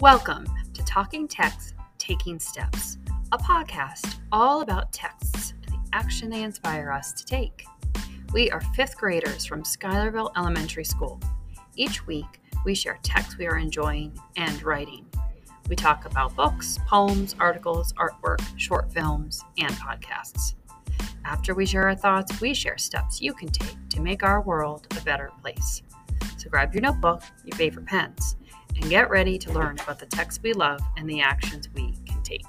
Welcome to Talking Texts, Taking Steps, a podcast all about texts and the action they inspire us to take. We are fifth graders from Schuylerville Elementary School. Each week, we share texts we are enjoying and writing. We talk about books, poems, articles, artwork, short films, and podcasts. After we share our thoughts, we share steps you can take to make our world a better place. So grab your notebook, your favorite pens, and get ready to learn about the texts we love and the actions we can take.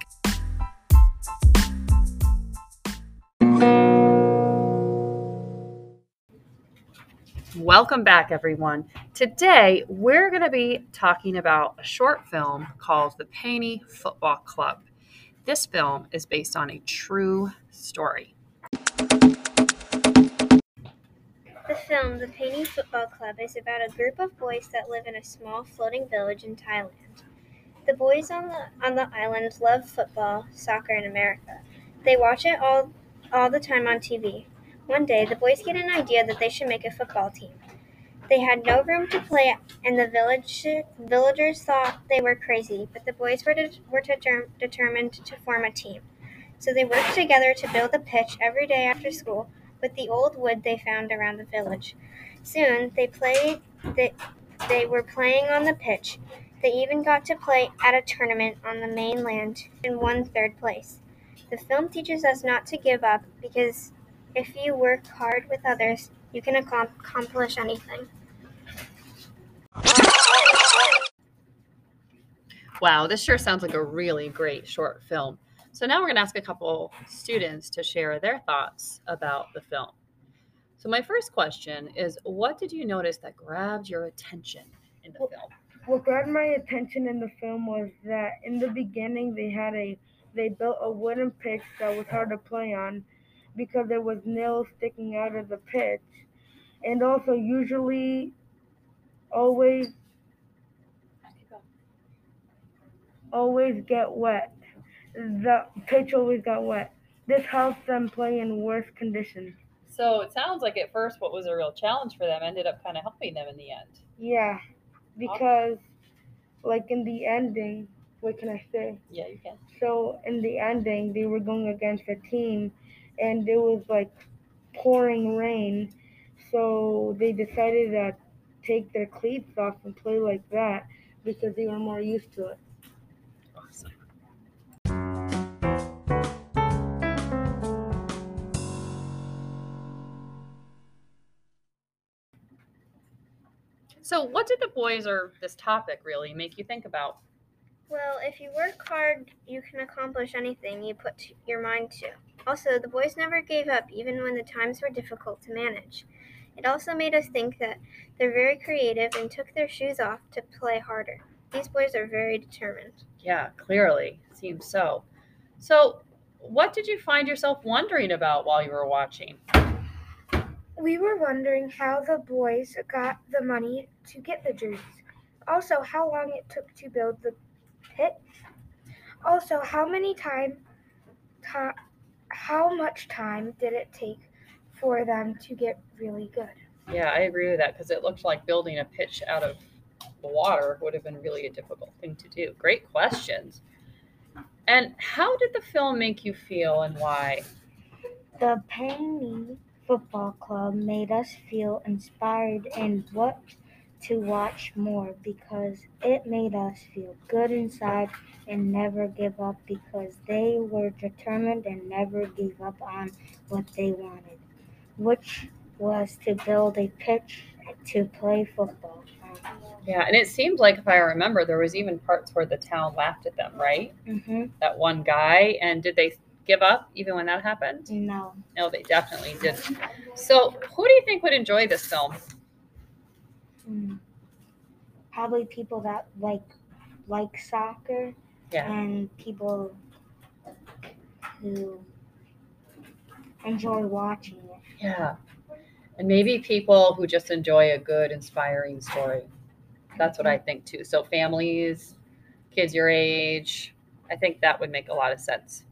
Welcome back, everyone. Today, we're going to be talking about a short film called The Paney Football Club. This film is based on a true story. The film The Paney Football Club is about a group of boys that live in a small floating village in Thailand. The boys on the on the island love football, soccer in America. They watch it all all the time on TV. One day, the boys get an idea that they should make a football team. They had no room to play, and the village villagers thought they were crazy. But the boys were de- were deter- determined to form a team. So they worked together to build a pitch every day after school with the old wood they found around the village. Soon they played. They, they were playing on the pitch. They even got to play at a tournament on the mainland and won third place. The film teaches us not to give up because if you work hard with others, you can accomplish anything. Wow, this sure sounds like a really great short film. So now we're going to ask a couple students to share their thoughts about the film. So my first question is what did you notice that grabbed your attention in the film? What grabbed my attention in the film was that in the beginning they had a they built a wooden pitch that was hard to play on because there was nails sticking out of the pitch. And also usually always always get wet. The pitch always got wet. This helps them play in worse conditions. So it sounds like at first what was a real challenge for them ended up kind of helping them in the end. Yeah, because like in the ending, what can I say? Yeah, you can. So in the ending, they were going against a team, and it was like pouring rain. So they decided to take their cleats off and play like that because they were more used to it. So, what did the boys or this topic really make you think about? Well, if you work hard, you can accomplish anything you put your mind to. Also, the boys never gave up, even when the times were difficult to manage. It also made us think that they're very creative and took their shoes off to play harder. These boys are very determined. Yeah, clearly. Seems so. So, what did you find yourself wondering about while you were watching? We were wondering how the boys got the money to get the jerseys. Also, how long it took to build the pit. Also, how many time, ti how much time did it take for them to get really good? Yeah, I agree with that because it looked like building a pitch out of the water would have been really a difficult thing to do. Great questions. And how did the film make you feel and why? The Paney Football Club made us feel inspired and want to watch more because it made us feel good inside and never give up because they were determined and never gave up on what they wanted, which was to build a pitch to play football. Yeah, and it seemed like if I remember, there was even parts where the town laughed at them, right? Mm-hmm. That one guy, and did they give up even when that happened? No. No, they definitely didn't. So, who do you think would enjoy this film? Mm. Probably people that like like soccer Yeah. and people who enjoy watching it. Yeah. And maybe people who just enjoy a good, inspiring story. That's what I think too. So, families, kids your age, I think that would make a lot of sense.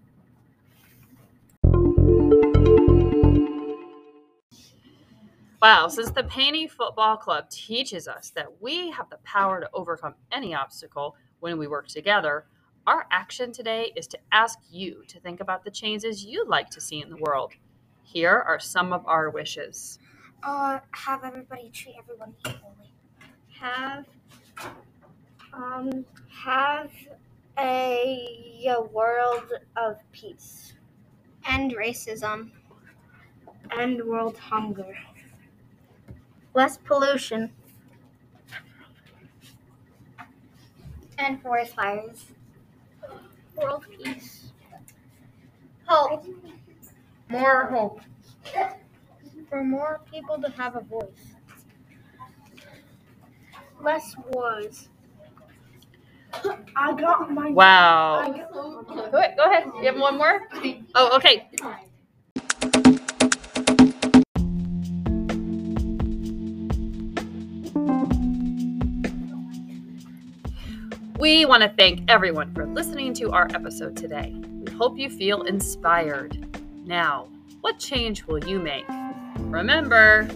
Wow, since the Paney Football Club teaches us that we have the power to overcome any obstacle, when we work together, our action today is to ask you to think about the changes you'd like to see in the world. Here are some of our wishes. Uh, have everybody treat everyone equally. Have um have a, a world of peace. End racism. End world hunger. Less pollution. and forest fires. World peace. Hope. More hope. For more people to have a voice. Less wars. I got my. Wow. Go ahead. Go ahead. You have one more? Oh, okay. We want to thank everyone for listening to our episode today. We hope you feel inspired. Now, what change will you make? Remember,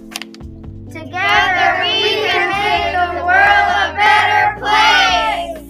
Together we can make the world a better place.